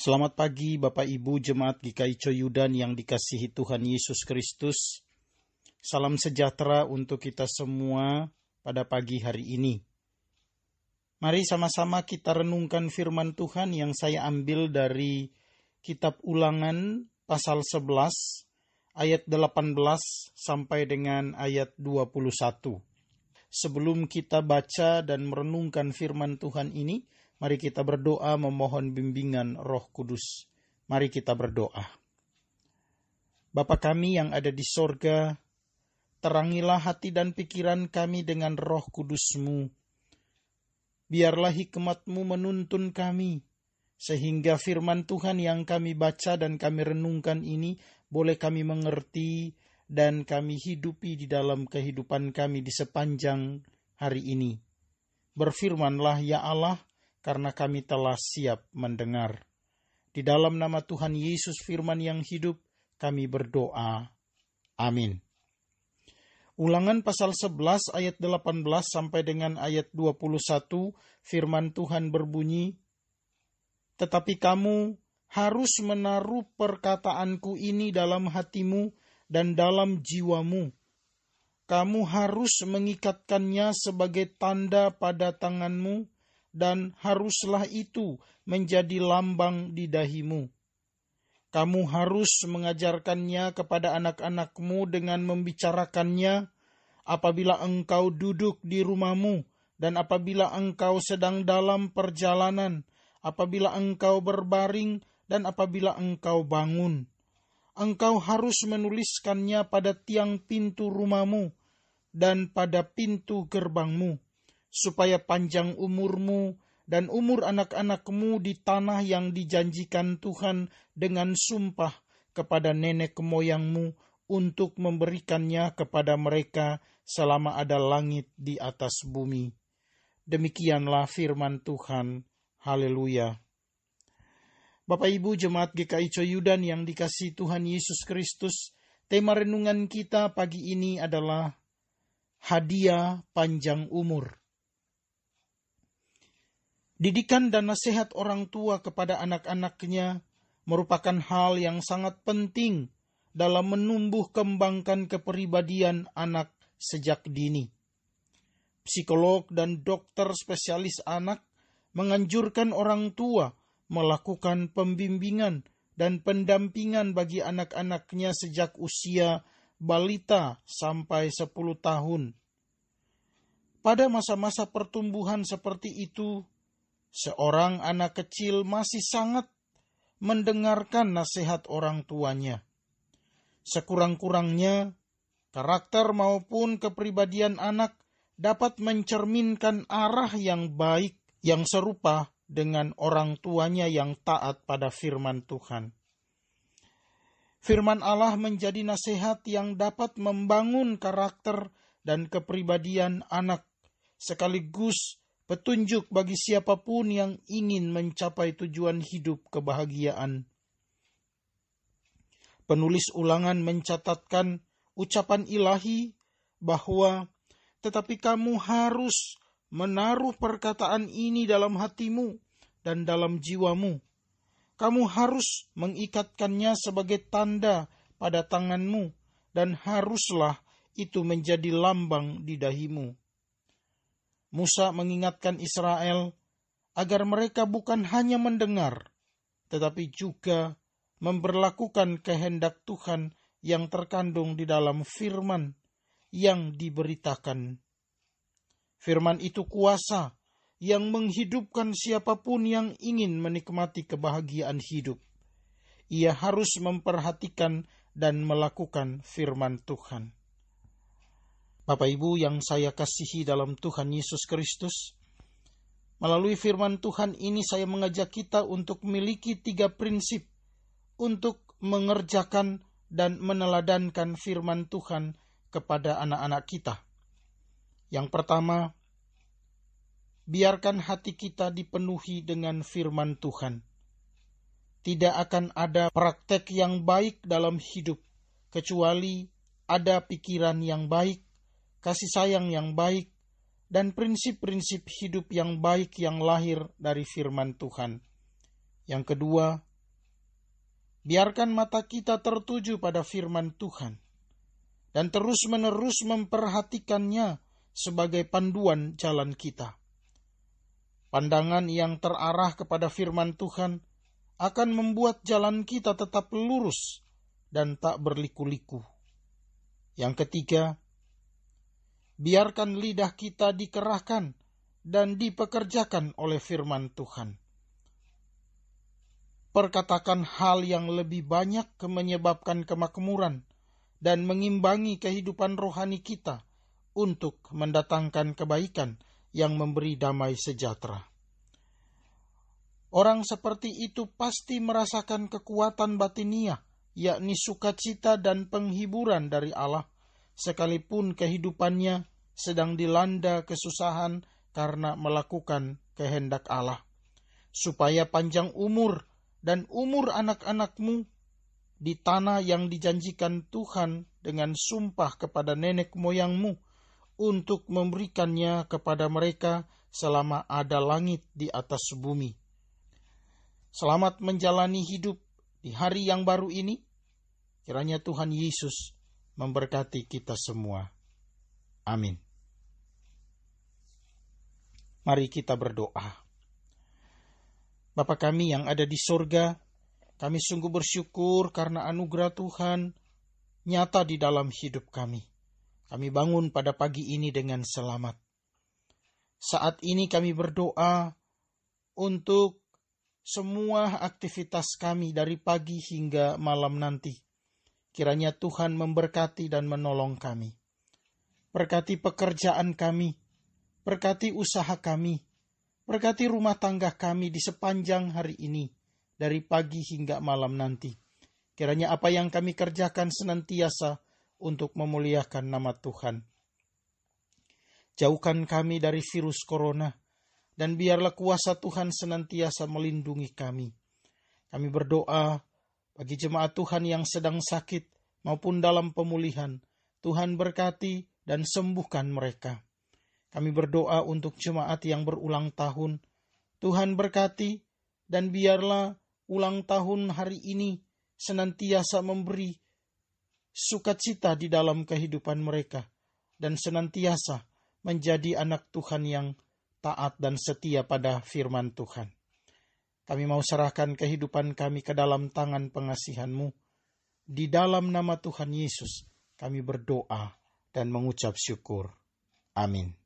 Selamat pagi Bapak Ibu Jemaat GKI Coyudan yang dikasihi Tuhan Yesus Kristus. Salam sejahtera untuk kita semua pada pagi hari ini. Mari sama-sama kita renungkan firman Tuhan yang saya ambil dari kitab ulangan pasal 11 ayat 18 sampai dengan ayat 21. Sebelum kita baca dan merenungkan firman Tuhan ini, Mari kita berdoa memohon bimbingan Roh Kudus. Mari kita berdoa. Bapa kami yang ada di sorga, terangilah hati dan pikiran kami dengan roh kudusmu. Biarlah hikmatmu menuntun kami, sehingga firman Tuhan yang kami baca dan kami renungkan ini boleh kami mengerti dan kami hidupi di dalam kehidupan kami di sepanjang hari ini. Berfirmanlah ya Allah, karena kami telah siap mendengar. Di dalam nama Tuhan Yesus firman yang hidup, kami berdoa. Amin. Ulangan pasal 11 ayat 18 sampai dengan ayat 21 firman Tuhan berbunyi, Tetapi kamu harus menaruh perkataanku ini dalam hatimu dan dalam jiwamu. Kamu harus mengikatkannya sebagai tanda pada tanganmu, dan haruslah itu menjadi lambang di dahimu. Kamu harus mengajarkannya kepada anak-anakmu dengan membicarakannya apabila engkau duduk di rumahmu dan apabila engkau sedang dalam perjalanan, apabila engkau berbaring dan apabila engkau bangun. Engkau harus menuliskannya pada tiang pintu rumahmu dan pada pintu gerbangmu supaya panjang umurmu dan umur anak-anakmu di tanah yang dijanjikan Tuhan dengan sumpah kepada nenek moyangmu untuk memberikannya kepada mereka selama ada langit di atas bumi. Demikianlah firman Tuhan. Haleluya. Bapak Ibu Jemaat GKI Coyudan yang dikasih Tuhan Yesus Kristus, tema renungan kita pagi ini adalah hadiah panjang umur. Didikan dan nasihat orang tua kepada anak-anaknya merupakan hal yang sangat penting dalam menumbuh kembangkan kepribadian anak sejak dini. Psikolog dan dokter spesialis anak menganjurkan orang tua melakukan pembimbingan dan pendampingan bagi anak-anaknya sejak usia balita sampai 10 tahun. Pada masa-masa pertumbuhan seperti itu, seorang anak kecil masih sangat mendengarkan nasihat orang tuanya. Sekurang-kurangnya, karakter maupun kepribadian anak dapat mencerminkan arah yang baik yang serupa dengan orang tuanya yang taat pada firman Tuhan. Firman Allah menjadi nasihat yang dapat membangun karakter dan kepribadian anak, sekaligus petunjuk bagi siapa pun yang ingin mencapai tujuan hidup kebahagiaan. Penulis ulangan mencatatkan ucapan ilahi bahwa tetapi kamu harus menaruh perkataan ini dalam hatimu dan dalam jiwamu. Kamu harus mengikatkannya sebagai tanda pada tanganmu dan haruslah itu menjadi lambang di dahimu. Musa mengingatkan Israel agar mereka bukan hanya mendengar, tetapi juga memperlakukan kehendak Tuhan yang terkandung di dalam firman yang diberitakan. Firman itu kuasa yang menghidupkan siapa pun yang ingin menikmati kebahagiaan hidup. Ia harus memperhatikan dan melakukan firman Tuhan. Bapak Ibu yang saya kasihi dalam Tuhan Yesus Kristus, melalui firman Tuhan ini saya mengajak kita untuk memiliki tiga prinsip untuk mengerjakan dan meneladankan firman Tuhan kepada anak-anak kita. Yang pertama, biarkan hati kita dipenuhi dengan firman Tuhan. Tidak akan ada praktek yang baik dalam hidup kecuali ada pikiran yang baik kasih sayang yang baik, dan prinsip-prinsip hidup yang baik yang lahir dari firman Tuhan. Yang kedua, Biarkan mata kita tertuju pada firman Tuhan dan terus-menerus memperhatikannya sebagai panduan jalan kita. Pandangan yang terarah kepada firman Tuhan akan membuat jalan kita tetap lurus dan tak berliku-liku. Yang ketiga, biarkan lidah kita dikerahkan dan dipekerjakan oleh firman Tuhan. Perkatakan hal yang lebih banyak menyebabkan kemakmuran dan mengimbangi kehidupan rohani kita untuk mendatangkan kebaikan yang memberi damai sejahtera. Orang seperti itu pasti merasakan kekuatan batiniah, yakni sukacita dan penghiburan dari Allah, sekalipun kehidupannya sedang dilanda kesusahan karena melakukan kehendak Allah, supaya panjang umur dan umur anak-anakmu di tanah yang dijanjikan Tuhan dengan sumpah kepada nenek moyangmu untuk memberikannya kepada mereka selama ada langit di atas bumi. Selamat menjalani hidup di hari yang baru ini. Kiranya Tuhan Yesus memberkati kita semua. Amin. Mari kita berdoa. Bapa kami yang ada di sorga, kami sungguh bersyukur karena anugerah Tuhan nyata di dalam hidup kami. Kami bangun pada pagi ini dengan selamat. Saat ini kami berdoa untuk semua aktivitas kami dari pagi hingga malam nanti. Kiranya Tuhan memberkati dan menolong kami. Berkati pekerjaan kami, berkati usaha kami, Berkati rumah tangga kami di sepanjang hari ini, dari pagi hingga malam nanti. Kiranya apa yang kami kerjakan senantiasa untuk memuliakan nama Tuhan. Jauhkan kami dari virus corona, dan biarlah kuasa Tuhan senantiasa melindungi kami. Kami berdoa bagi jemaat Tuhan yang sedang sakit maupun dalam pemulihan. Tuhan berkati dan sembuhkan mereka. Kami berdoa untuk jemaat yang berulang tahun. Tuhan berkati dan biarlah ulang tahun hari ini senantiasa memberi sukacita di dalam kehidupan mereka dan senantiasa menjadi anak Tuhan yang taat dan setia pada firman Tuhan. Kami mau serahkan kehidupan kami ke dalam tangan pengasihanmu. Di dalam nama Tuhan Yesus kami berdoa dan mengucap syukur. Amin.